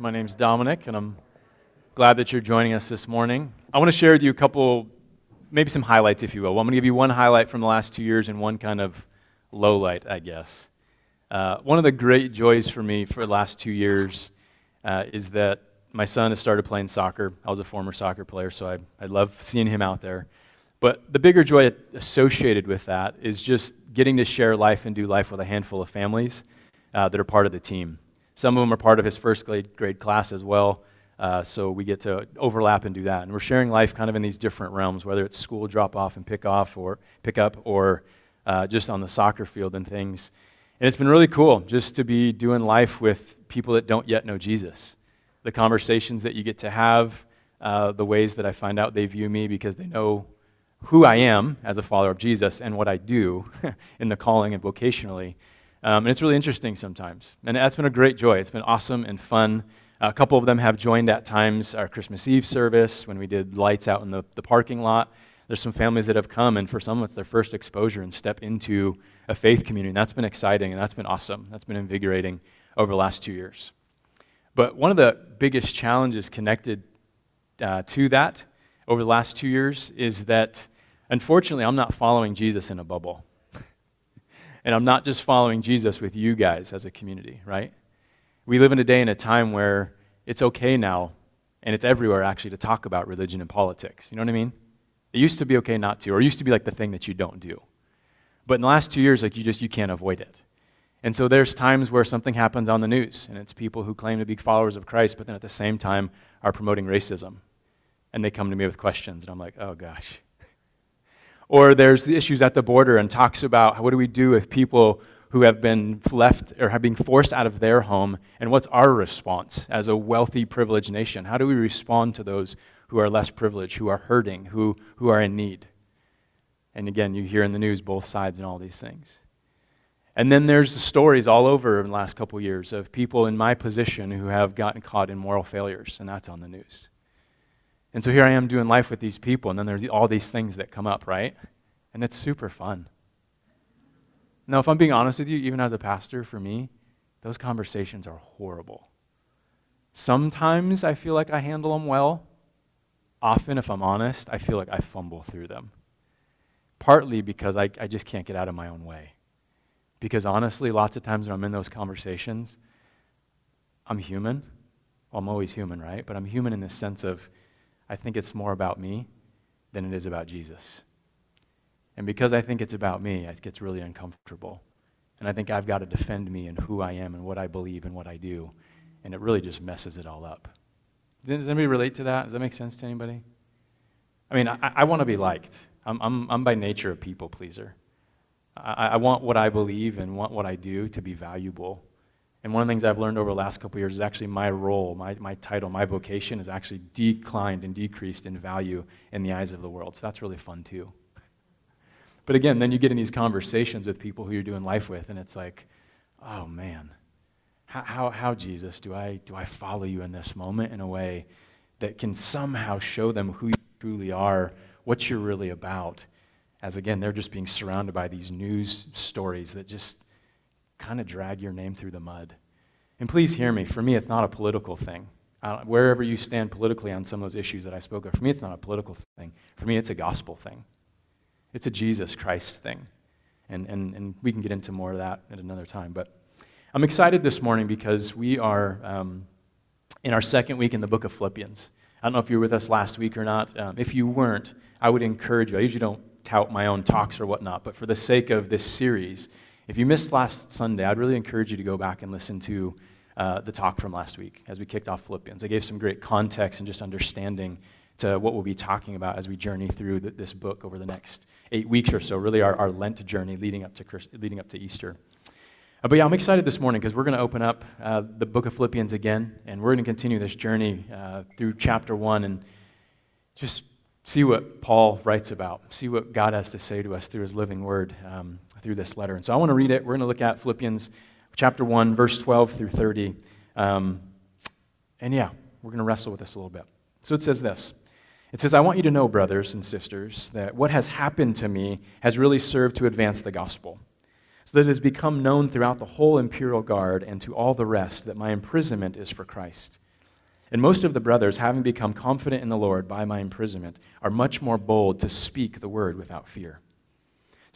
My name's Dominic, and I'm glad that you're joining us this morning. I want to share with you a couple, maybe some highlights, if you will. I'm going to give you one highlight from the last two years and one kind of low light, I guess. Uh, one of the great joys for me for the last two years uh, is that my son has started playing soccer. I was a former soccer player, so I, I love seeing him out there. But the bigger joy associated with that is just getting to share life and do life with a handful of families uh, that are part of the team. Some of them are part of his first grade, grade class as well. Uh, so we get to overlap and do that. And we're sharing life kind of in these different realms, whether it's school drop off and pick off or pick up or uh, just on the soccer field and things. And it's been really cool just to be doing life with people that don't yet know Jesus. The conversations that you get to have, uh, the ways that I find out they view me because they know who I am as a follower of Jesus and what I do in the calling and vocationally. Um, and it's really interesting sometimes. And that's been a great joy. It's been awesome and fun. A couple of them have joined at times our Christmas Eve service when we did lights out in the, the parking lot. There's some families that have come, and for some, it's their first exposure and step into a faith community. And that's been exciting and that's been awesome. That's been invigorating over the last two years. But one of the biggest challenges connected uh, to that over the last two years is that, unfortunately, I'm not following Jesus in a bubble. And I'm not just following Jesus with you guys as a community, right? We live in a day and a time where it's okay now, and it's everywhere actually, to talk about religion and politics. You know what I mean? It used to be okay not to, or it used to be like the thing that you don't do. But in the last two years, like you just you can't avoid it. And so there's times where something happens on the news, and it's people who claim to be followers of Christ, but then at the same time are promoting racism. And they come to me with questions, and I'm like, oh gosh, or there's the issues at the border and talks about what do we do with people who have been left or have been forced out of their home, and what's our response as a wealthy, privileged nation? How do we respond to those who are less privileged, who are hurting, who, who are in need? And again, you hear in the news both sides and all these things. And then there's the stories all over in the last couple of years of people in my position who have gotten caught in moral failures, and that's on the news. And so here I am doing life with these people, and then there's all these things that come up, right? And it's super fun. Now, if I'm being honest with you, even as a pastor, for me, those conversations are horrible. Sometimes I feel like I handle them well. Often, if I'm honest, I feel like I fumble through them. Partly because I, I just can't get out of my own way. Because honestly, lots of times when I'm in those conversations, I'm human. Well, I'm always human, right? But I'm human in the sense of I think it's more about me than it is about Jesus. And because I think it's about me, it gets really uncomfortable. And I think I've got to defend me and who I am and what I believe and what I do. And it really just messes it all up. Does anybody relate to that? Does that make sense to anybody? I mean, I, I want to be liked. I'm, I'm, I'm by nature a people pleaser. I, I want what I believe and want what I do to be valuable. And one of the things I've learned over the last couple years is actually my role, my, my title, my vocation has actually declined and decreased in value in the eyes of the world. So that's really fun too. But again, then you get in these conversations with people who you're doing life with, and it's like, oh man, how, how, how, Jesus, do I, do I follow you in this moment in a way that can somehow show them who you truly are, what you're really about? As again, they're just being surrounded by these news stories that just kind of drag your name through the mud. And please hear me. For me, it's not a political thing. wherever you stand politically on some of those issues that I spoke of, for me, it's not a political thing. For me, it's a gospel thing. It's a Jesus Christ thing. And, and, and we can get into more of that at another time. But I'm excited this morning because we are um, in our second week in the book of Philippians. I don't know if you were with us last week or not. Um, if you weren't, I would encourage you. I usually don't tout my own talks or whatnot, but for the sake of this series, if you missed last Sunday, I'd really encourage you to go back and listen to uh, the talk from last week as we kicked off Philippians. I gave some great context and just understanding to what we'll be talking about as we journey through the, this book over the next eight weeks or so, really our, our Lent journey leading up to, leading up to Easter. Uh, but yeah, I'm excited this morning because we're going to open up uh, the book of Philippians again, and we're going to continue this journey uh, through chapter one and just see what Paul writes about, see what God has to say to us through his living word. Um, through this letter. And so I want to read it. We're going to look at Philippians chapter 1, verse 12 through 30. Um, and yeah, we're going to wrestle with this a little bit. So it says this It says, I want you to know, brothers and sisters, that what has happened to me has really served to advance the gospel. So that it has become known throughout the whole imperial guard and to all the rest that my imprisonment is for Christ. And most of the brothers, having become confident in the Lord by my imprisonment, are much more bold to speak the word without fear.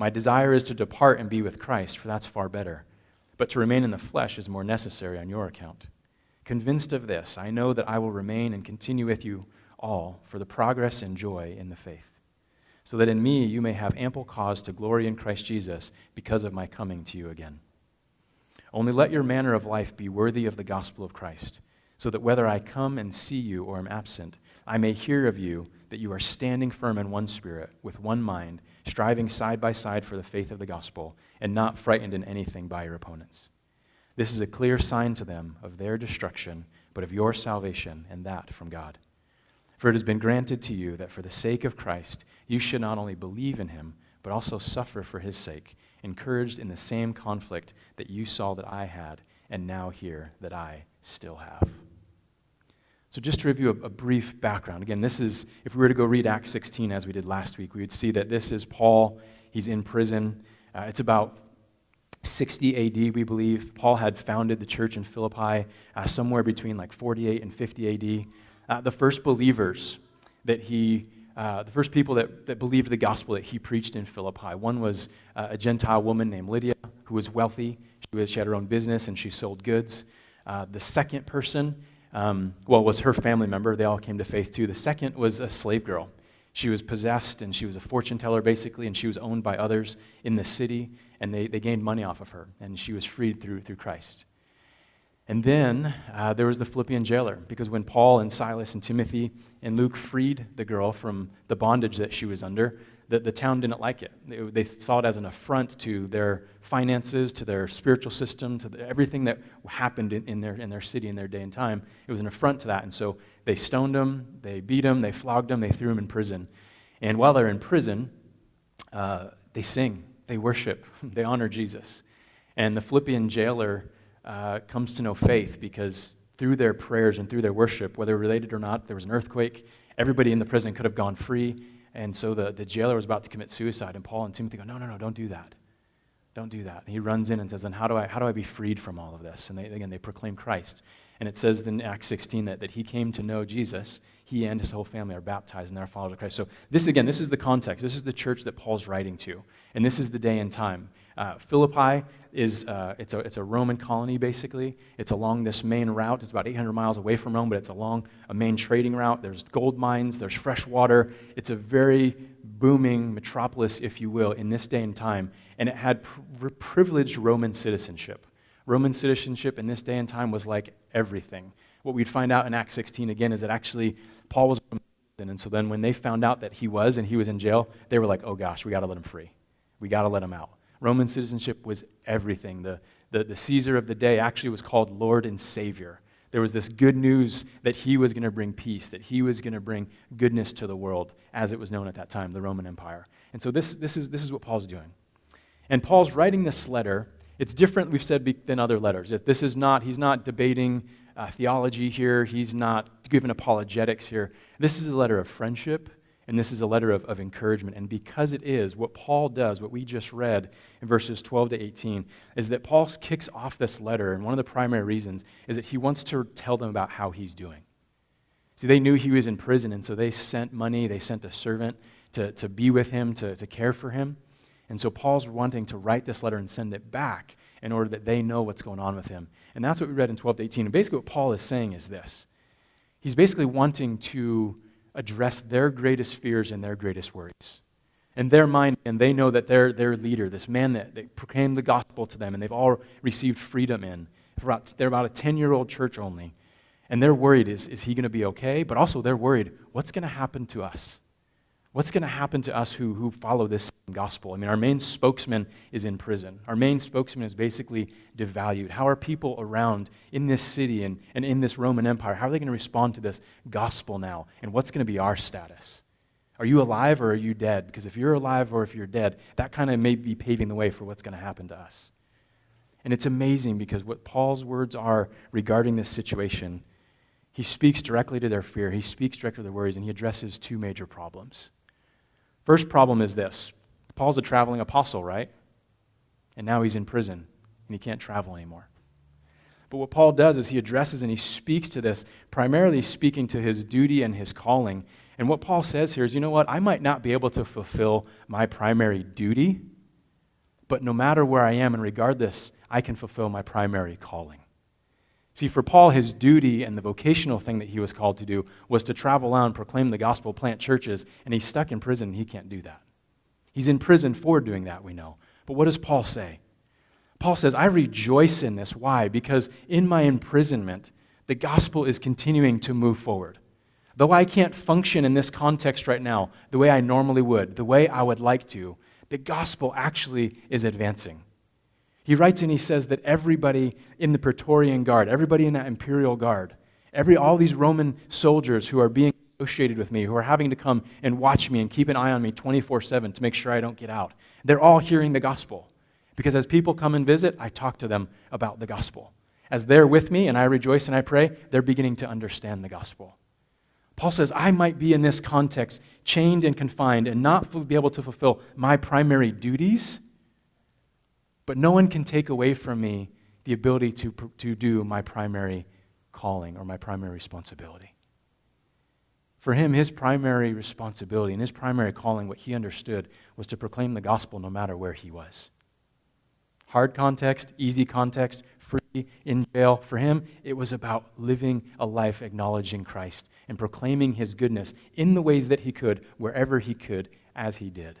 My desire is to depart and be with Christ, for that's far better. But to remain in the flesh is more necessary on your account. Convinced of this, I know that I will remain and continue with you all for the progress and joy in the faith, so that in me you may have ample cause to glory in Christ Jesus because of my coming to you again. Only let your manner of life be worthy of the gospel of Christ, so that whether I come and see you or am absent, I may hear of you that you are standing firm in one spirit, with one mind striving side by side for the faith of the gospel, and not frightened in anything by your opponents. This is a clear sign to them of their destruction, but of your salvation, and that from God. For it has been granted to you that for the sake of Christ, you should not only believe in him, but also suffer for his sake, encouraged in the same conflict that you saw that I had, and now hear that I still have. So, just to review a, a, brief background. Again, this is, if we were to go read Acts 16 as we did last week, we would see that this is Paul. He's in prison. Uh, it's about 60 AD, we believe. Paul had founded the church in Philippi uh, somewhere between like 48 and 50 AD. Uh, the first believers that he, uh, the first people that, that believed the gospel that he preached in Philippi, one was uh, a Gentile woman named Lydia who was wealthy. She, was, she had her own business and she sold goods. Uh, the second person um, well, was her family member. They all came to faith too. The second was a slave girl. She was possessed and she was a fortune teller basically, and she was owned by others in the city, and they, they gained money off of her, and she was freed through, through Christ. And then uh, there was the Philippian jailer, because when Paul and Silas and Timothy and Luke freed the girl from the bondage that she was under, the, town didn't like it. They, they, saw it as an affront to their finances, to their spiritual system, to the, everything that happened in, in, their, in their city in their day and time. It was an affront to that. And so they stoned him, they beat him, they flogged him, they threw him in prison. And while they're in prison, uh, they sing, they worship, they honor Jesus. And the Philippian jailer uh, comes to know faith because through their prayers and through their worship, whether related or not, there was an earthquake. Everybody in the prison could have gone free and so the, the jailer was about to commit suicide, and Paul and Timothy go, No, no, no, don't do that. Don't do that. And he runs in and says, Then how do I, how do I be freed from all of this? And they, again, they proclaim Christ. And it says in Acts 16 that, that he came to know Jesus. He and his whole family are baptized and they're followers of Christ. So, this again, this is the context. This is the church that Paul's writing to. And this is the day and time. Uh, Philippi is uh, it's, a, it's a Roman colony, basically. It's along this main route. It's about 800 miles away from Rome, but it's along a main trading route. There's gold mines, there's fresh water. It's a very booming metropolis, if you will, in this day and time. And it had pr- privileged Roman citizenship. Roman citizenship in this day and time was like everything. What we'd find out in Acts 16 again is that actually Paul was and so then when they found out that he was and he was in jail, they were like, oh gosh, we got to let him free. We got to let him out. Roman citizenship was everything. The, the, the Caesar of the day actually was called Lord and Savior. There was this good news that he was going to bring peace, that he was going to bring goodness to the world, as it was known at that time, the Roman Empire. And so this, this, is, this is what Paul's doing. And Paul's writing this letter. It's different, we've said, than other letters. This is not, he's not debating uh, theology here, he's not giving apologetics here. This is a letter of friendship and this is a letter of, of encouragement. And because it is, what Paul does, what we just read in verses 12 to 18, is that Paul kicks off this letter. And one of the primary reasons is that he wants to tell them about how he's doing. See, they knew he was in prison, and so they sent money, they sent a servant to, to be with him, to, to care for him. And so Paul's wanting to write this letter and send it back in order that they know what's going on with him. And that's what we read in 12 to 18. And basically, what Paul is saying is this He's basically wanting to address their greatest fears and their greatest worries. In their mind, and they know that their, their leader, this man that, that proclaimed the gospel to them, and they've all received freedom in, they're about a 10 year old church only. And they're worried is, is he going to be okay? But also, they're worried what's going to happen to us? What's going to happen to us who, who follow this gospel? I mean, our main spokesman is in prison. Our main spokesman is basically devalued. How are people around in this city and, and in this Roman Empire, how are they going to respond to this gospel now? And what's going to be our status? Are you alive or are you dead? Because if you're alive or if you're dead, that kind of may be paving the way for what's going to happen to us. And it's amazing because what Paul's words are regarding this situation, he speaks directly to their fear, he speaks directly to their worries, and he addresses two major problems. First problem is this Paul's a traveling apostle, right? And now he's in prison and he can't travel anymore. But what Paul does is he addresses and he speaks to this, primarily speaking to his duty and his calling. And what Paul says here is you know what? I might not be able to fulfill my primary duty, but no matter where I am, and regardless, I can fulfill my primary calling. See, for Paul, his duty and the vocational thing that he was called to do was to travel around, proclaim the gospel, plant churches, and he's stuck in prison. and He can't do that. He's in prison for doing that, we know. But what does Paul say? Paul says, I rejoice in this. Why? Because in my imprisonment, the gospel is continuing to move forward. Though I can't function in this context right now the way I normally would, the way I would like to, the gospel actually is advancing. He writes and he says that everybody in the Praetorian Guard, everybody in that imperial guard, every, all these Roman soldiers who are being associated with me, who are having to come and watch me and keep an eye on me 24 7 to make sure I don't get out, they're all hearing the gospel. Because as people come and visit, I talk to them about the gospel. As they're with me and I rejoice and I pray, they're beginning to understand the gospel. Paul says, I might be in this context chained and confined and not be able to fulfill my primary duties but no one can take away from me the ability to, to do my primary calling or my primary responsibility. For him, his primary responsibility and his primary calling, what he understood, was to proclaim the gospel no matter where he was. Hard context, easy context, free, in jail. For him, it was about living a life acknowledging Christ and proclaiming his goodness in the ways that he could, wherever he could, as he did.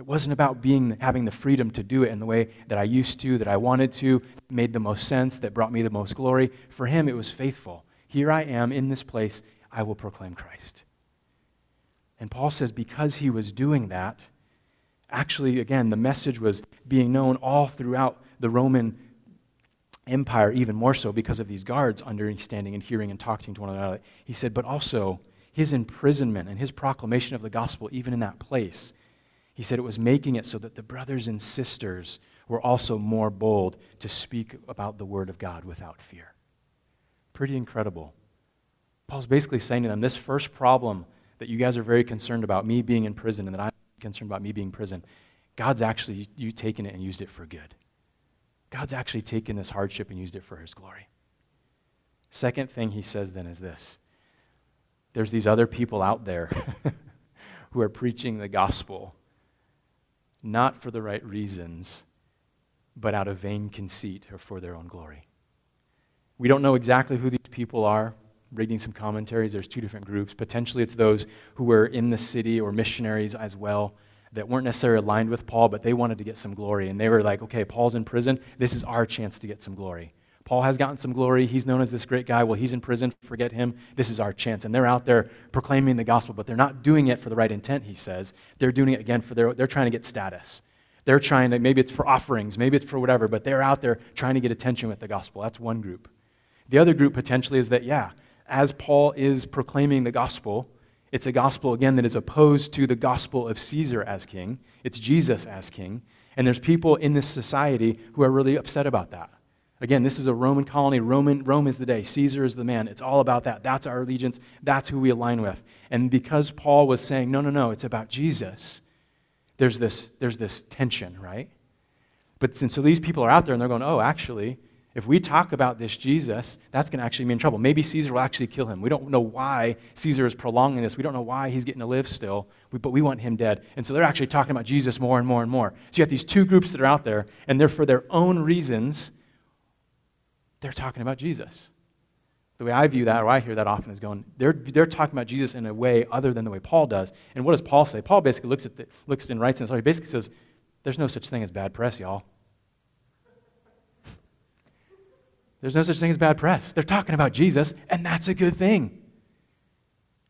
It wasn't about being, having the freedom to do it in the way that I used to, that I wanted to, made the most sense, that brought me the most glory. For him, it was faithful. Here I am in this place, I will proclaim Christ. And Paul says, because he was doing that, actually, again, the message was being known all throughout the Roman Empire, even more so because of these guards understanding and hearing and talking to one another. He said, but also his imprisonment and his proclamation of the gospel, even in that place, he said it was making it so that the brothers and sisters were also more bold to speak about the Word of God without fear. Pretty incredible. Paul's basically saying to them this first problem that you guys are very concerned about, me being in prison, and that I'm concerned about me being in prison, God's actually you taken it and used it for good. God's actually taken this hardship and used it for his glory. Second thing he says then is this there's these other people out there who are preaching the gospel not for the right reasons, but out of vain conceit or for their own glory. We don't know exactly who these people are. Reading some commentaries, there's two different groups. Potentially, it's those who were in the city or missionaries as well that weren't necessarily aligned with Paul, but they wanted to get some glory. And they were like, okay, Paul's in prison. This is our chance to get some glory. Paul has gotten some glory. He's known as this great guy. Well, he's in prison. Forget him. This is our chance. And they're out there proclaiming the gospel, but they're not doing it for the right intent, he says. They're doing it again for their, they're trying to get status. They're trying to, maybe it's for offerings, maybe it's for whatever, but they're out there trying to get attention with the gospel. That's one group. The other group potentially is that, yeah, as Paul is proclaiming the gospel, it's a gospel, again, that is opposed to the gospel of Caesar as king. It's Jesus as king. And there's people in this society who are really upset about that. Again, this is a Roman colony. Roman, Rome is the day. Caesar is the man. It's all about that. That's our allegiance. That's who we align with. And because Paul was saying, no, no, no, it's about Jesus, there's this, there's this tension, right? But since so these people are out there and they're going, oh, actually, if we talk about this Jesus, that's going to actually mean trouble. Maybe Caesar will actually kill him. We don't know why Caesar is prolonging this. We don't know why he's getting to live still, but we want him dead. And so they're actually talking about Jesus more and more and more. So you have these two groups that are out there, and they're for their own reasons they're talking about Jesus. The way I view that, or I hear that often, is going, they're, they're talking about Jesus in a way other than the way Paul does. And what does Paul say? Paul basically looks at the, looks and writes in, so he basically says, there's no such thing as bad press, y'all. There's no such thing as bad press. They're talking about Jesus, and that's a good thing.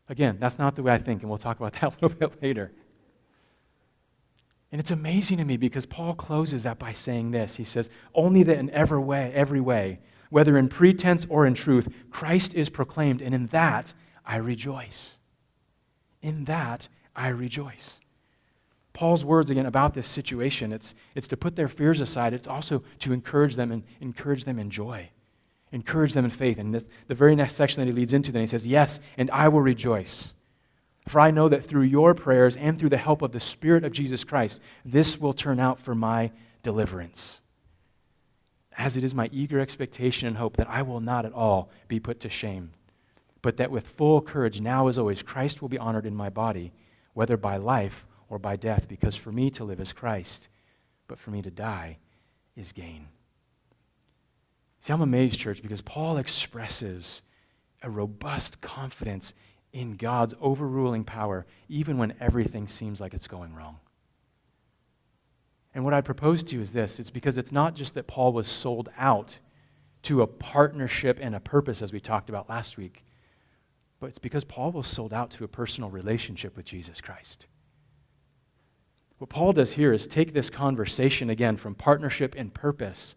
Again, that's not the way I think, and we'll talk about that a little bit later. And it's amazing to me because Paul closes that by saying this. He says, Only that in every way, every way, whether in pretense or in truth, Christ is proclaimed, and in that I rejoice. In that I rejoice. Paul's words again about this situation, it's, it's to put their fears aside. It's also to encourage them and encourage them in joy. Encourage them in faith. And this, the very next section that he leads into, then he says, Yes, and I will rejoice. For I know that through your prayers and through the help of the Spirit of Jesus Christ, this will turn out for my deliverance. As it is my eager expectation and hope that I will not at all be put to shame, but that with full courage, now as always, Christ will be honored in my body, whether by life or by death, because for me to live is Christ, but for me to die is gain. See, I'm amazed, church, because Paul expresses a robust confidence in God's overruling power, even when everything seems like it's going wrong. And what I propose to you is this it's because it's not just that Paul was sold out to a partnership and a purpose, as we talked about last week, but it's because Paul was sold out to a personal relationship with Jesus Christ. What Paul does here is take this conversation again from partnership and purpose,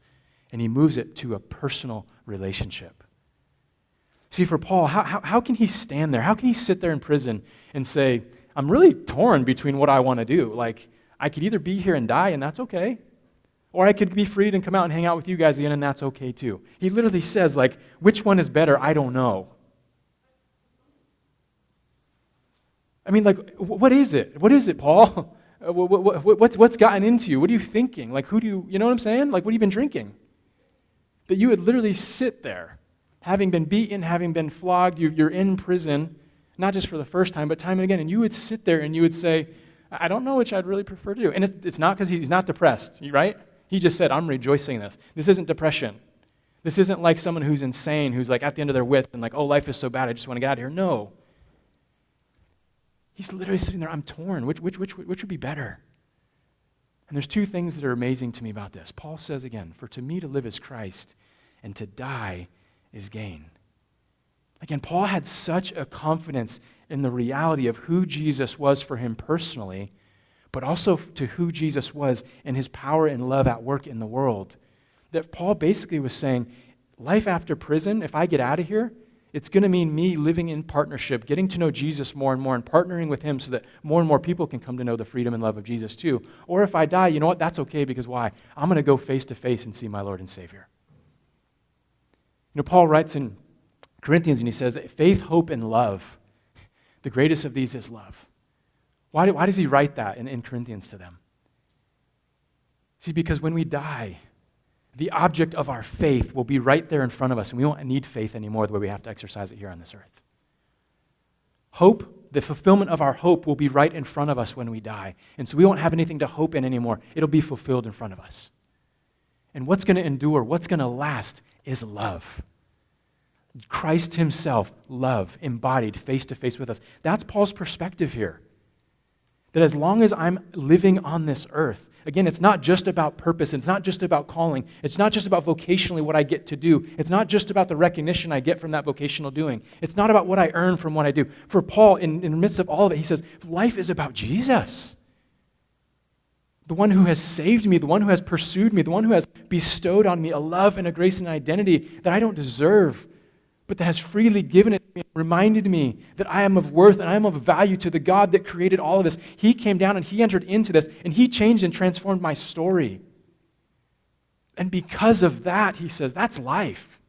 and he moves it to a personal relationship. See, for Paul, how, how, how can he stand there? How can he sit there in prison and say, I'm really torn between what I want to do? Like, I could either be here and die, and that's okay, or I could be freed and come out and hang out with you guys again, and that's okay too. He literally says, like, which one is better? I don't know. I mean, like, what is it? What is it, Paul? What's, what's gotten into you? What are you thinking? Like, who do you, you know what I'm saying? Like, what have you been drinking? That you would literally sit there having been beaten, having been flogged, you're in prison, not just for the first time, but time and again. And you would sit there and you would say, I don't know which I'd really prefer to do. And it's not because he's not depressed, right? He just said, I'm rejoicing in this. This isn't depression. This isn't like someone who's insane, who's like at the end of their wits and like, oh, life is so bad, I just want to get out of here. No. He's literally sitting there, I'm torn. Which, which, which, which would be better? And there's two things that are amazing to me about this. Paul says again, For to me to live is Christ, and to die is gain. Again, Paul had such a confidence in the reality of who Jesus was for him personally, but also to who Jesus was and his power and love at work in the world. That Paul basically was saying, life after prison, if I get out of here, it's going to mean me living in partnership, getting to know Jesus more and more, and partnering with him so that more and more people can come to know the freedom and love of Jesus too. Or if I die, you know what? That's okay because why? I'm going to go face to face and see my Lord and Savior. You know, Paul writes in Corinthians and he says that faith, hope, and love, the greatest of these is love. Why, do, why does he write that in, in Corinthians to them? See, because when we die, the object of our faith will be right there in front of us, and we won't need faith anymore the way we have to exercise it here on this earth. Hope, the fulfillment of our hope, will be right in front of us when we die. And so we won't have anything to hope in anymore. It'll be fulfilled in front of us. And what's going to endure, what's going to last, is love. Christ Himself, love, embodied face to face with us. That's Paul's perspective here. That as long as I'm living on this earth, again, it's not just about purpose, it's not just about calling, it's not just about vocationally what I get to do, it's not just about the recognition I get from that vocational doing, it's not about what I earn from what I do. For Paul, in, in the midst of all of it, he says, life is about Jesus the one who has saved me, the one who has pursued me, the one who has bestowed on me a love and a grace and an identity that I don't deserve, but that has freely given it me, reminded me that I am of worth and I am of value to the God that created all of this. He came down and He entered into this, and He changed and transformed my story. And because of that, He says, that's life.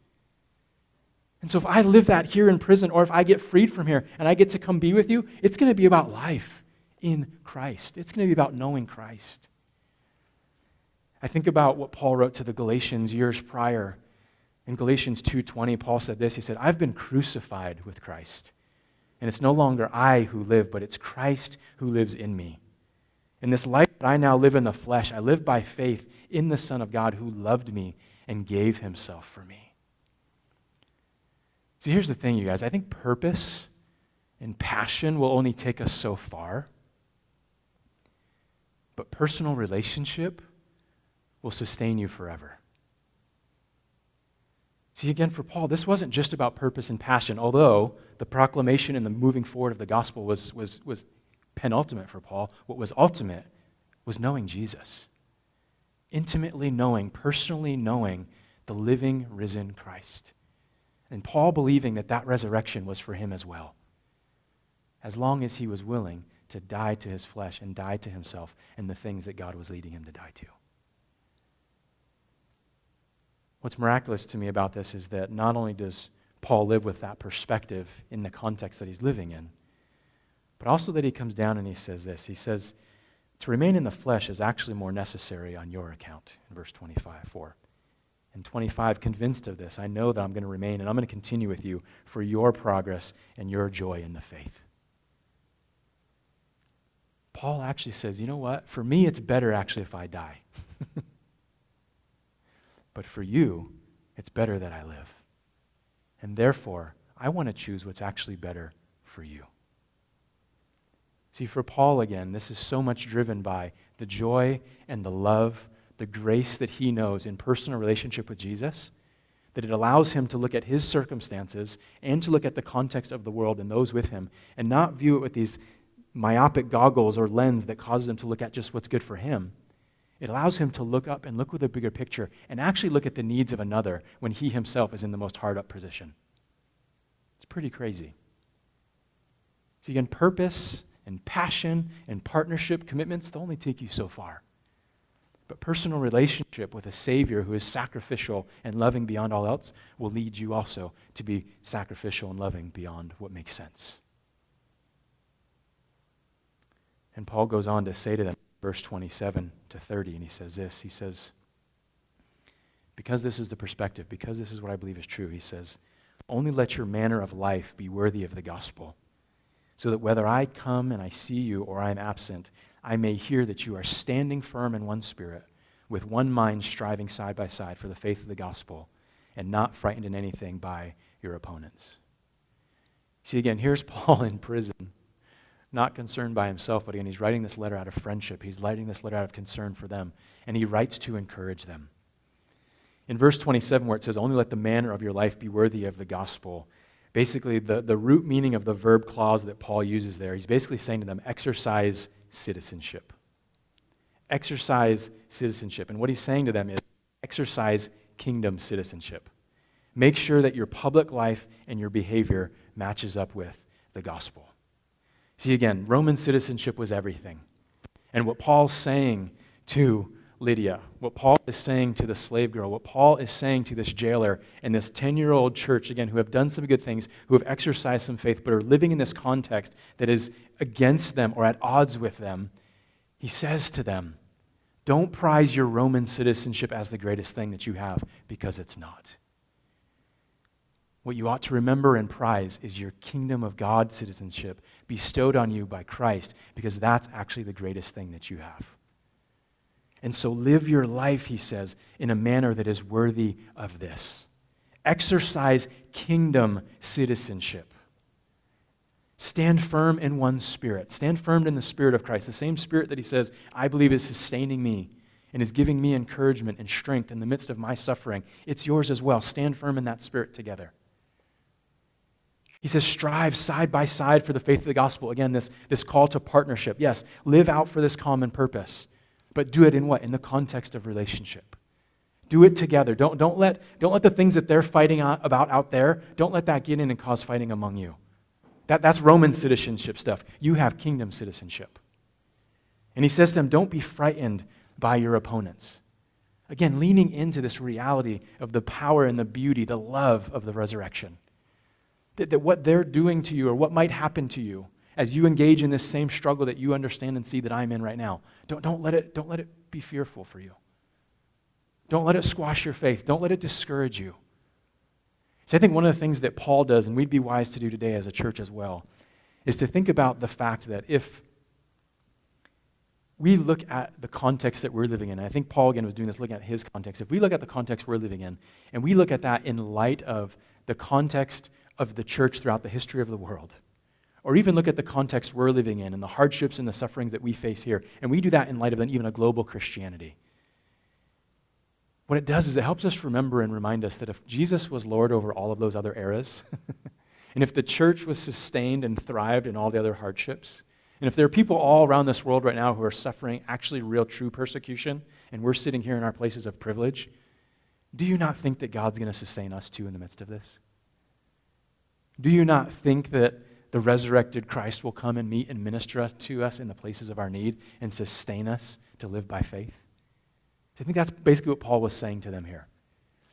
And so if I live that here in prison, or if I get freed from here and I get to come be with you, it's going to be about life in Christ. It's going to be about knowing Christ. I think about what Paul wrote to the Galatians years prior. In Galatians 2:20, Paul said this. He said, "I've been crucified with Christ, and it's no longer I who live, but it's Christ who lives in me. In this life that I now live in the flesh, I live by faith in the Son of God who loved me and gave himself for me." See, here's the thing, you guys. I think purpose and passion will only take us so far. But personal relationship will sustain you forever. See, again, for Paul, this wasn't just about purpose and passion, although the proclamation and the moving forward of the gospel was, was, was penultimate for Paul. What was ultimate was knowing Jesus. Intimately knowing, personally knowing the living, risen Christ. And Paul believing that that resurrection was for him as well. As long as he was willing to die to his flesh and die to himself and the things that God was leading him to die to. What's miraculous to me about this is that not only does Paul live with that perspective in the context that he's living in, but also that he comes down and he says this. He says, To remain in the flesh is actually more necessary on your account, in verse 25, 4. And 25, convinced of this, I know that I'm going to remain and I'm going to continue with you for your progress and your joy in the faith. Paul actually says, You know what? For me, it's better actually if I die. But for you, it's better that I live. And therefore, I want to choose what's actually better for you. See, for Paul, again, this is so much driven by the joy and the love, the grace that he knows in personal relationship with Jesus, that it allows him to look at his circumstances and to look at the context of the world and those with him and not view it with these myopic goggles or lens that causes him to look at just what's good for him it allows him to look up and look with a bigger picture and actually look at the needs of another when he himself is in the most hard up position. It's pretty crazy. See, again, purpose and passion and partnership commitments, they'll only take you so far. But personal relationship with a Savior who is sacrificial and loving beyond all else will lead you also to be sacrificial and loving beyond what makes sense. And Paul goes on to say to them, verse 27 to 30, and he says this. He says, Because this is the perspective, because this is what I believe is true, he says, Only let your manner of life be worthy of the gospel, so that whether I come and I see you or I am absent, I may hear that you are standing firm in one spirit, with one mind striving side by side for the faith of the gospel, and not frightened in anything by your opponents. See, again, here's Paul in prison not concerned by himself, but again, he's writing this letter out of friendship. He's writing this letter out of concern for them, and he writes to encourage them. In verse 27, where it says, Only let the manner of your life be worthy of the gospel, basically, the, the root meaning of the verb clause that Paul uses there, he's basically saying to them, exercise citizenship. Exercise citizenship. And what he's saying to them is, exercise kingdom citizenship. Make sure that your public life and your behavior matches up with the gospel. See, again, Roman citizenship was everything. And what Paul's saying to Lydia, what Paul is saying to the slave girl, what Paul is saying to this jailer and this 10 year old church, again, who have done some good things, who have exercised some faith, but are living in this context that is against them or at odds with them, he says to them, Don't prize your Roman citizenship as the greatest thing that you have, because it's not. What you ought to remember and prize is your kingdom of God citizenship bestowed on you by Christ, because that's actually the greatest thing that you have. And so live your life, he says, in a manner that is worthy of this. Exercise kingdom citizenship. Stand firm in one spirit. Stand firm in the spirit of Christ, the same spirit that he says, I believe is sustaining me and is giving me encouragement and strength in the midst of my suffering. It's yours as well. Stand firm in that spirit together. He says, strive side by side for the faith of the gospel. Again, this, this call to partnership. Yes, live out for this common purpose, but do it in what? In the context of relationship. Do it together. Don't, don't, let, don't let the things that they're fighting about out there, don't let that get in and cause fighting among you. That, that's Roman citizenship stuff. You have kingdom citizenship. And he says to them, don't be frightened by your opponents. Again, leaning into this reality of the power and the beauty, the love of the resurrection. That, that what they're doing to you or what might happen to you as you engage in this same struggle that you understand and see that I'm in right now, don't, don't, let, it, don't let it be fearful for you. Don't let it squash your faith. Don't let it discourage you. So I think one of the things that Paul does, and we'd be wise to do today as a church as well, is to think about the fact that if we look at the context that we're living in, I think Paul again was doing this looking at his context. If we look at the context we're living in, and we look at that in light of the context of the church throughout the history of the world, or even look at the context we're living in and the hardships and the sufferings that we face here, and we do that in light of even a global Christianity. What it does is it helps us remember and remind us that if Jesus was Lord over all of those other eras, and if the church was sustained and thrived in all the other hardships, and if there are people all around this world right now who are suffering actually real, true persecution, and we're sitting here in our places of privilege, do you not think that God's going to sustain us too in the midst of this? Do you not think that the resurrected Christ will come and meet and minister to us in the places of our need and sustain us to live by faith? I think that's basically what Paul was saying to them here.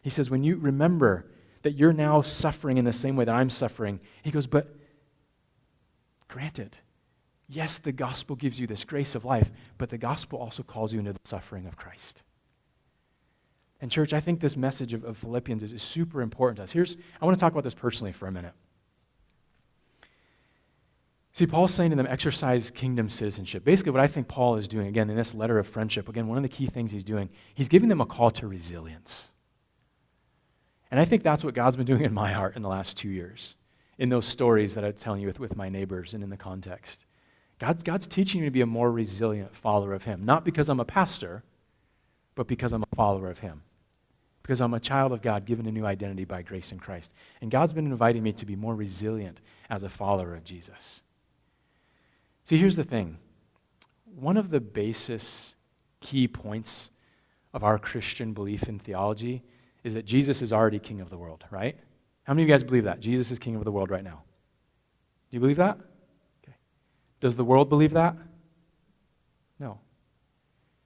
He says, when you remember that you're now suffering in the same way that I'm suffering, he goes, but granted, yes, the gospel gives you this grace of life, but the gospel also calls you into the suffering of Christ. And, church, I think this message of, of Philippians is, is super important to us. Here's, I want to talk about this personally for a minute. See, Paul's saying to them, exercise kingdom citizenship. Basically, what I think Paul is doing, again, in this letter of friendship, again, one of the key things he's doing, he's giving them a call to resilience. And I think that's what God's been doing in my heart in the last two years, in those stories that I'm telling you with, with my neighbors and in the context. God's, God's teaching me to be a more resilient follower of Him, not because I'm a pastor, but because I'm a follower of Him. Because I'm a child of God given a new identity by grace in Christ. And God's been inviting me to be more resilient as a follower of Jesus. See, here's the thing one of the basis key points of our Christian belief in theology is that Jesus is already king of the world, right? How many of you guys believe that? Jesus is king of the world right now. Do you believe that? Okay. Does the world believe that? No.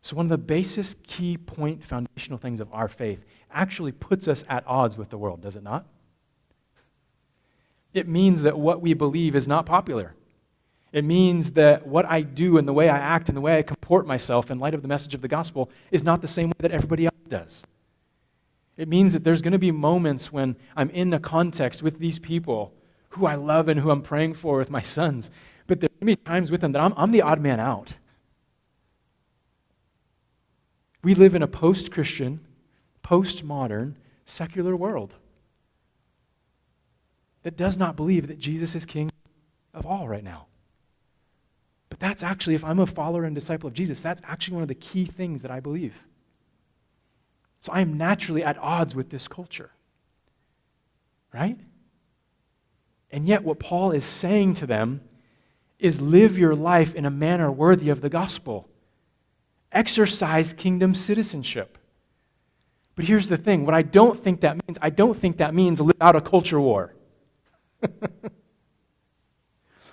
So, one of the basis key point foundational things of our faith actually puts us at odds with the world, does it not? It means that what we believe is not popular. It means that what I do and the way I act and the way I comport myself in light of the message of the gospel is not the same way that everybody else does. It means that there's going to be moments when I'm in a context with these people who I love and who I'm praying for with my sons, but there's going to be times with them that I'm, I'm the odd man out. We live in a post Christian, post modern, secular world that does not believe that Jesus is king of all right now. But that's actually, if I'm a follower and disciple of Jesus, that's actually one of the key things that I believe. So I am naturally at odds with this culture. Right? And yet, what Paul is saying to them is live your life in a manner worthy of the gospel. Exercise kingdom citizenship. But here's the thing what I don't think that means, I don't think that means live out a culture war.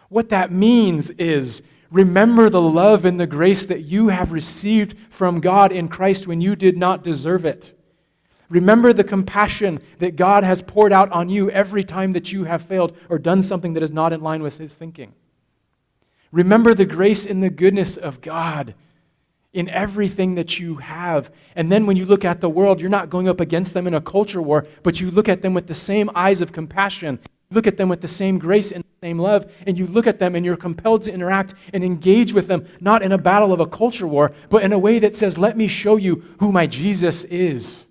what that means is Remember the love and the grace that you have received from God in Christ when you did not deserve it. Remember the compassion that God has poured out on you every time that you have failed or done something that is not in line with His thinking. Remember the grace and the goodness of God in everything that you have. And then when you look at the world, you're not going up against them in a culture war, but you look at them with the same eyes of compassion look at them with the same grace and the same love, and you look at them and you're compelled to interact and engage with them, not in a battle of a culture war, but in a way that says, Let me show you who my Jesus is.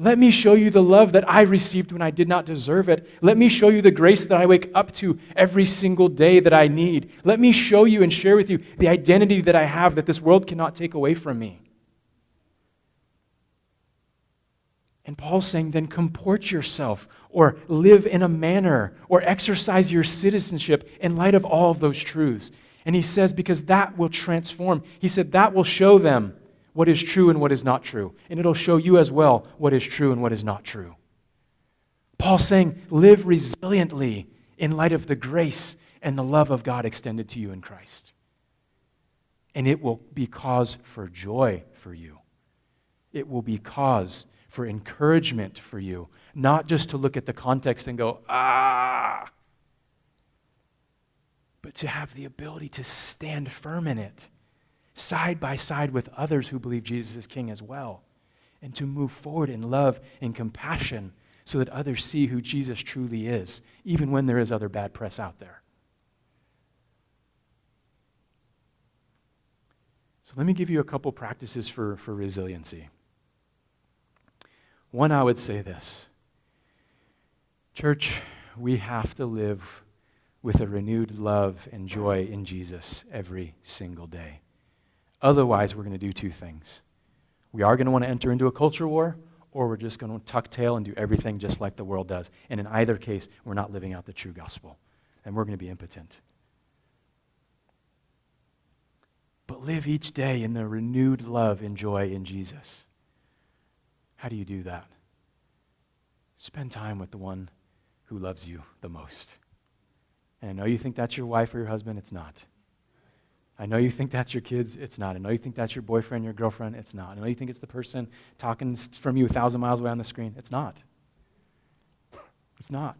Let me show you the love that I received when I did not deserve it. Let me show you the grace that I wake up to every single day that I need. Let me show you and share with you the identity that I have that this world cannot take away from me. And Paul's saying, then comport yourself or live in a manner or exercise your citizenship in light of all of those truths. And he says, because that will transform. He said, that will show them what is true and what is not true. And it'll show you as well what is true and what is not true. Paul's saying, live resiliently in light of the grace and the love of God extended to you in Christ. And it will be cause for joy for you. It will be cause for encouragement for you, not just to look at the context and go, ah, but to have the ability to stand firm in it, side by side with others who believe Jesus is King as well, and to move forward in love and compassion so that others see who Jesus truly is, even when there is other bad press out there. So, let me give you a couple practices for, for resiliency. One, I would say this Church, we have to live with a renewed love and joy in Jesus every single day. Otherwise, we're going to do two things. We are going to want to enter into a culture war, or we're just going to tuck tail and do everything just like the world does. And in either case, we're not living out the true gospel, and we're going to be impotent. But live each day in the renewed love and joy in Jesus. How do you do that? Spend time with the one who loves you the most. And I know you think that's your wife or your husband, it's not. I know you think that's your kids, it's not. I know you think that's your boyfriend, your girlfriend, it's not. I know you think it's the person talking from you a thousand miles away on the screen, it's not. It's not.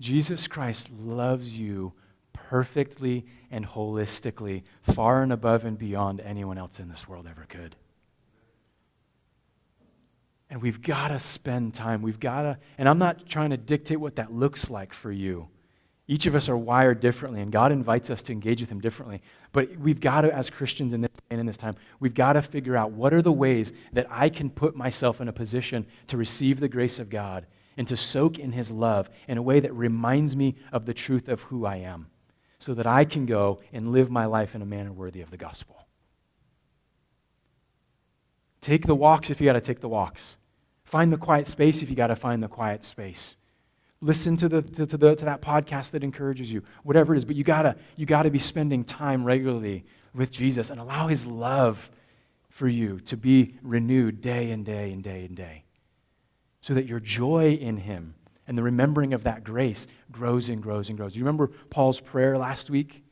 Jesus Christ loves you perfectly and holistically, far and above and beyond anyone else in this world ever could. And we've got to spend time. We've got to, and I'm not trying to dictate what that looks like for you. Each of us are wired differently, and God invites us to engage with Him differently. But we've got to, as Christians in this and in this time, we've got to figure out what are the ways that I can put myself in a position to receive the grace of God and to soak in His love in a way that reminds me of the truth of who I am, so that I can go and live my life in a manner worthy of the gospel. Take the walks if you got to take the walks. Find the quiet space if you got to find the quiet space. Listen to, the, to, the, to that podcast that encourages you, whatever it is. But you gotta, you gotta be spending time regularly with Jesus and allow his love for you to be renewed day and day and day and day. So that your joy in him and the remembering of that grace grows and grows and grows. You remember Paul's prayer last week?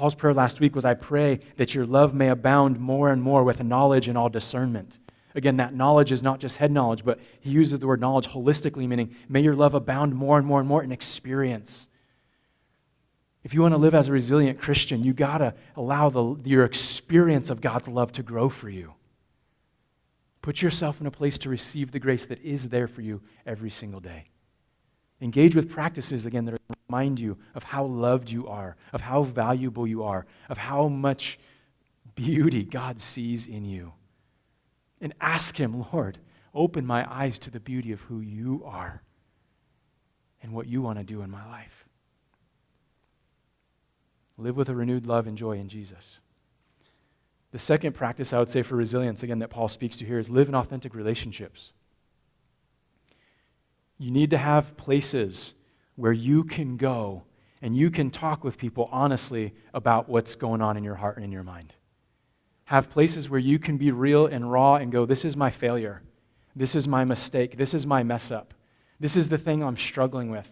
Paul's prayer last week was I pray that your love may abound more and more with knowledge and all discernment. Again, that knowledge is not just head knowledge, but he uses the word knowledge holistically, meaning may your love abound more and more and more in experience. If you want to live as a resilient Christian, you got to allow the, your experience of God's love to grow for you. Put yourself in a place to receive the grace that is there for you every single day. Engage with practices, again, that remind you of how loved you are, of how valuable you are, of how much beauty God sees in you and ask Him, Lord, open my eyes to the beauty of who you are and what you want to do in my life. Live with a renewed love and joy in Jesus. The second practice I would say for resilience, again, that Paul speaks to here, is live in authentic relationships. You need to have places where you can go and you can talk with people honestly about what's going on in your heart and in your mind have places where you can be real and raw and go, This is my failure. This is my mistake. This is my mess up. This is the thing I'm struggling with.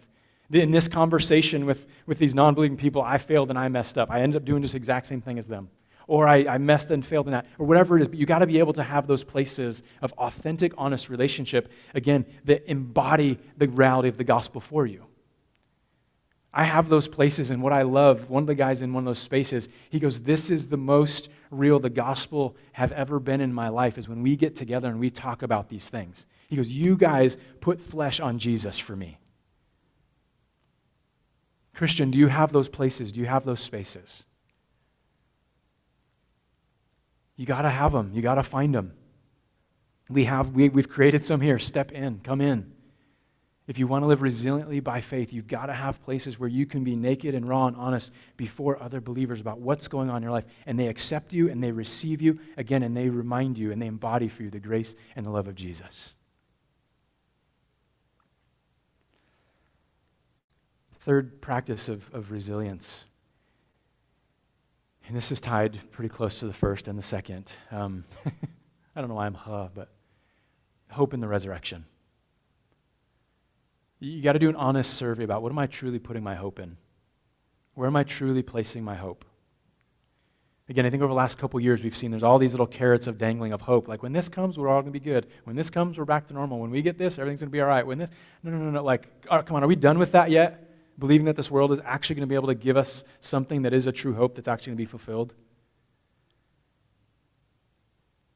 In this conversation with, with these non believing people, I failed and I messed up. I ended up doing the exact same thing as them. Or I, I messed and failed in that, or whatever it is. But you got to be able to have those places of authentic, honest relationship, again, that embody the reality of the gospel for you. I have those places, and what I love, one of the guys in one of those spaces, he goes, This is the most real the gospel have ever been in my life, is when we get together and we talk about these things. He goes, You guys put flesh on Jesus for me. Christian, do you have those places? Do you have those spaces? You got to have them, you got to find them. We have, we, we've created some here. Step in, come in. If you want to live resiliently by faith, you've got to have places where you can be naked and raw and honest before other believers about what's going on in your life. And they accept you and they receive you again and they remind you and they embody for you the grace and the love of Jesus. Third practice of, of resilience. And this is tied pretty close to the first and the second. Um, I don't know why I'm huh, but hope in the resurrection. You got to do an honest survey about what am I truly putting my hope in? Where am I truly placing my hope? Again, I think over the last couple years, we've seen there's all these little carrots of dangling of hope. Like, when this comes, we're all going to be good. When this comes, we're back to normal. When we get this, everything's going to be all right. When this, no, no, no, no. Like, oh, come on, are we done with that yet? Believing that this world is actually going to be able to give us something that is a true hope that's actually going to be fulfilled?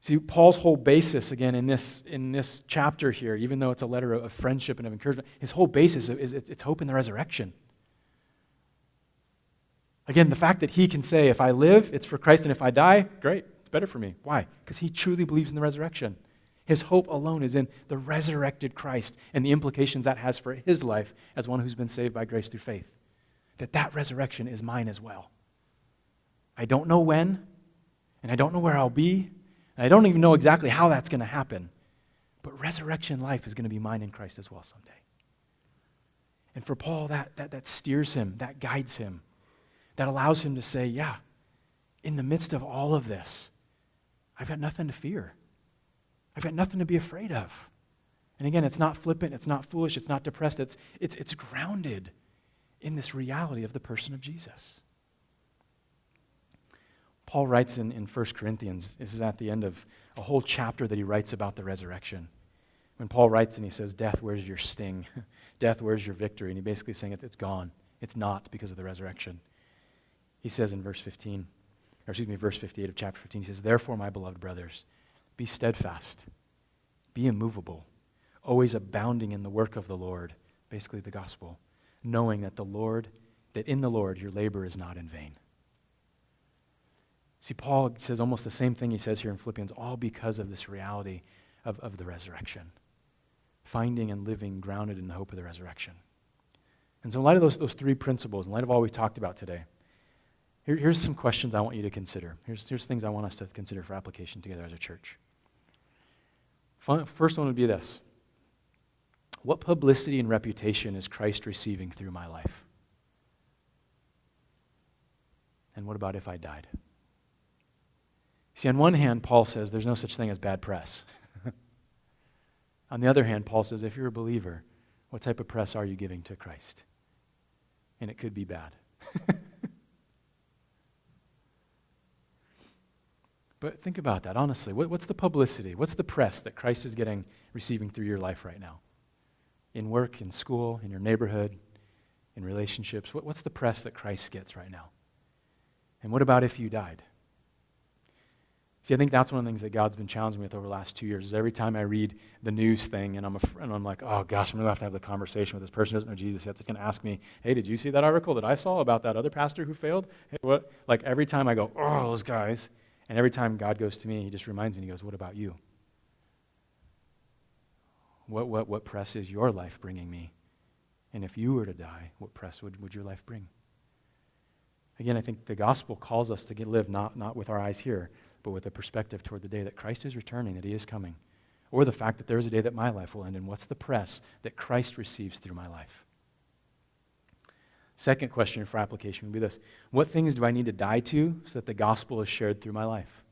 See, Paul's whole basis, again, in this, in this chapter here, even though it's a letter of friendship and of encouragement, his whole basis is it's hope in the resurrection. Again, the fact that he can say, if I live, it's for Christ, and if I die, great, it's better for me. Why? Because he truly believes in the resurrection. His hope alone is in the resurrected Christ and the implications that has for his life as one who's been saved by grace through faith. That that resurrection is mine as well. I don't know when, and I don't know where I'll be, and I don't even know exactly how that's going to happen. But resurrection life is going to be mine in Christ as well someday. And for Paul, that, that, that steers him, that guides him, that allows him to say, yeah, in the midst of all of this, I've got nothing to fear. I've got nothing to be afraid of. And again, it's not flippant, it's not foolish, it's not depressed, it's, it's, it's grounded in this reality of the person of Jesus. Paul writes in, in 1 Corinthians, this is at the end of a whole chapter that he writes about the resurrection. When Paul writes and he says, Death, where's your sting? Death, where's your victory? And he's basically saying it's, it's gone. It's not because of the resurrection. He says in verse 15, or excuse me, verse 58 of chapter 15, he says, Therefore, my beloved brothers, be steadfast, be immovable, always abounding in the work of the Lord, basically the gospel, knowing that the Lord, that in the Lord your labor is not in vain. See, Paul says almost the same thing he says here in Philippians, all because of this reality of, of the resurrection. Finding and living grounded in the hope of the resurrection. And so, in light of those, those three principles, in light of all we've talked about today, here, here's some questions I want you to consider. Here's, here's things I want us to consider for application together as a church. First one would be this What publicity and reputation is Christ receiving through my life? And what about if I died? See, on one hand, Paul says there's no such thing as bad press. on the other hand, Paul says if you're a believer, what type of press are you giving to Christ? And it could be bad. But think about that, honestly. What, what's the publicity? What's the press that Christ is getting, receiving through your life right now? In work, in school, in your neighborhood, in relationships? What, what's the press that Christ gets right now? And what about if you died? See, I think that's one of the things that God's been challenging me with over the last two years. Is every time I read the news thing and I'm, a, and I'm like, oh gosh, I'm going to have to have the conversation with this person who doesn't know Jesus yet. It's going to ask me, hey, did you see that article that I saw about that other pastor who failed? Hey, what? Like every time I go, oh, those guys, and every time God goes to me, He just reminds me, He goes, What about you? What, what, what press is your life bringing me? And if you were to die, what press would, would your life bring? Again, I think the gospel calls us to get, live not, not with our eyes here, but with a perspective toward the day that Christ is returning, that He is coming, or the fact that there is a day that my life will end. And what's the press that Christ receives through my life? Second question for application would be this What things do I need to die to so that the gospel is shared through my life?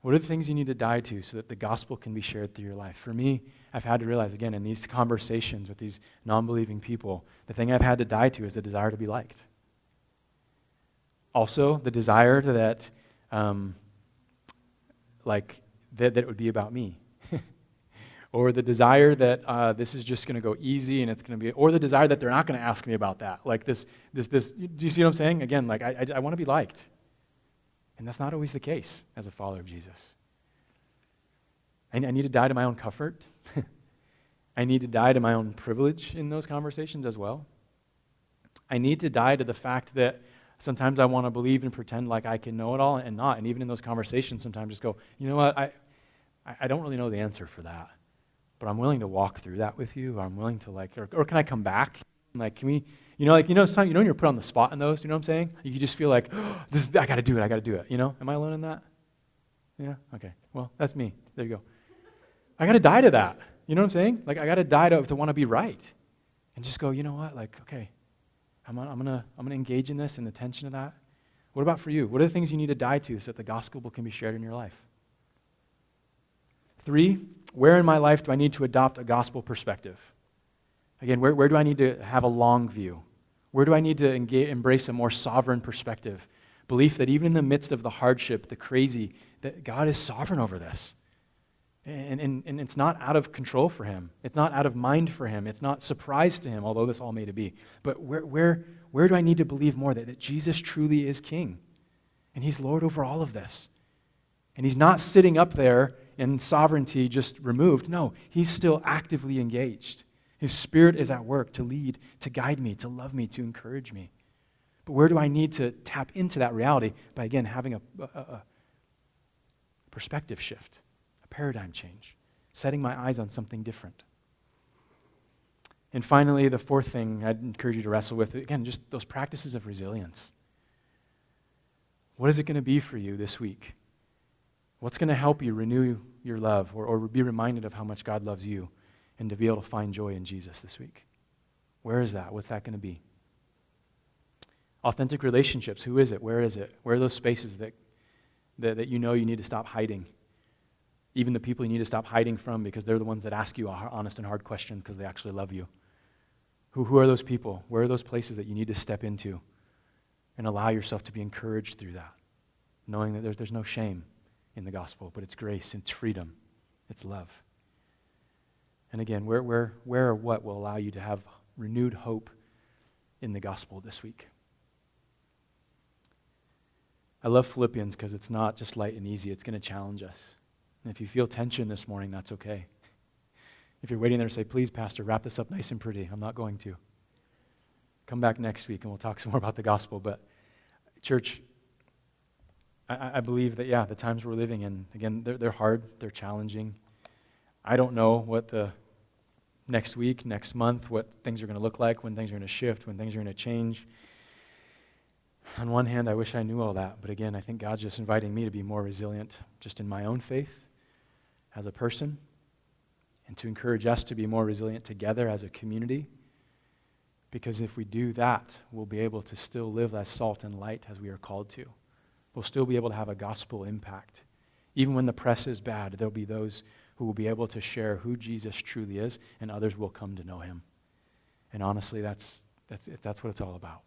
What are the things you need to die to so that the gospel can be shared through your life? For me, I've had to realize, again, in these conversations with these non believing people, the thing I've had to die to is the desire to be liked. Also, the desire that, um, like, that, that it would be about me or the desire that uh, this is just going to go easy and it's going to be, or the desire that they're not going to ask me about that. Like this, this, this. Do you see what I'm saying? Again, like I, I, I want to be liked, and that's not always the case as a follower of Jesus. I, I need to die to my own comfort. I need to die to my own privilege in those conversations as well. I need to die to the fact that sometimes I want to believe and pretend like I can know it all and not. And even in those conversations, sometimes just go, you know what, I, I don't really know the answer for that but I'm willing to walk through that with you. I'm willing to like, or, or can I come back? Like, can we, you know, like, you know, sometimes, you know, when you're put on the spot in those, you know what I'm saying? You just feel like, oh, this is, I got to do it, I got to do it. You know, am I alone in that? Yeah? Okay. Well, that's me. There you go. I got to die to that. You know what I'm saying? Like, I got to die to, to want to be right. And just go, you know what? Like, okay, I'm, I'm to I'm gonna engage in this and the tension of that. What about for you? What are the things you need to die to so that the gospel can be shared in your life? Three, where in my life do I need to adopt a gospel perspective? Again, where, where do I need to have a long view? Where do I need to engage, embrace a more sovereign perspective? Belief that even in the midst of the hardship, the crazy, that God is sovereign over this. And, and, and it's not out of control for him. It's not out of mind for him. It's not surprise to him, although this all may to be. But where, where, where do I need to believe more that, that Jesus truly is king? And he's Lord over all of this. And he's not sitting up there and sovereignty just removed. No, he's still actively engaged. His spirit is at work to lead, to guide me, to love me, to encourage me. But where do I need to tap into that reality? By again having a, a, a perspective shift, a paradigm change, setting my eyes on something different. And finally, the fourth thing I'd encourage you to wrestle with again, just those practices of resilience. What is it going to be for you this week? What's going to help you renew your love or, or be reminded of how much God loves you and to be able to find joy in Jesus this week? Where is that? What's that going to be? Authentic relationships. Who is it? Where is it? Where are those spaces that, that, that you know you need to stop hiding? Even the people you need to stop hiding from because they're the ones that ask you honest and hard questions because they actually love you. Who, who are those people? Where are those places that you need to step into and allow yourself to be encouraged through that? Knowing that there's, there's no shame in the gospel, but it's grace, it's freedom, it's love. And again, where, where, where or what will allow you to have renewed hope in the gospel this week? I love Philippians because it's not just light and easy, it's going to challenge us. And if you feel tension this morning, that's okay. If you're waiting there say, please, Pastor, wrap this up nice and pretty, I'm not going to. Come back next week and we'll talk some more about the gospel. But, church, I, I believe that, yeah, the times we're living in, again, they're, they're hard, they're challenging. I don't know what the next week, next month, what things are going to look like, when things are going to shift, when things are going to change. On one hand, I wish I knew all that, but again, I think God's just inviting me to be more resilient just in my own faith as a person and to encourage us to be more resilient together as a community. Because if we do that, we'll be able to still live as salt and light as we are called to. We'll still be able to have a gospel impact. Even when the press is bad, there'll be those who will be able to share who Jesus truly is, and others will come to know him. And honestly, that's, that's, that's what it's all about.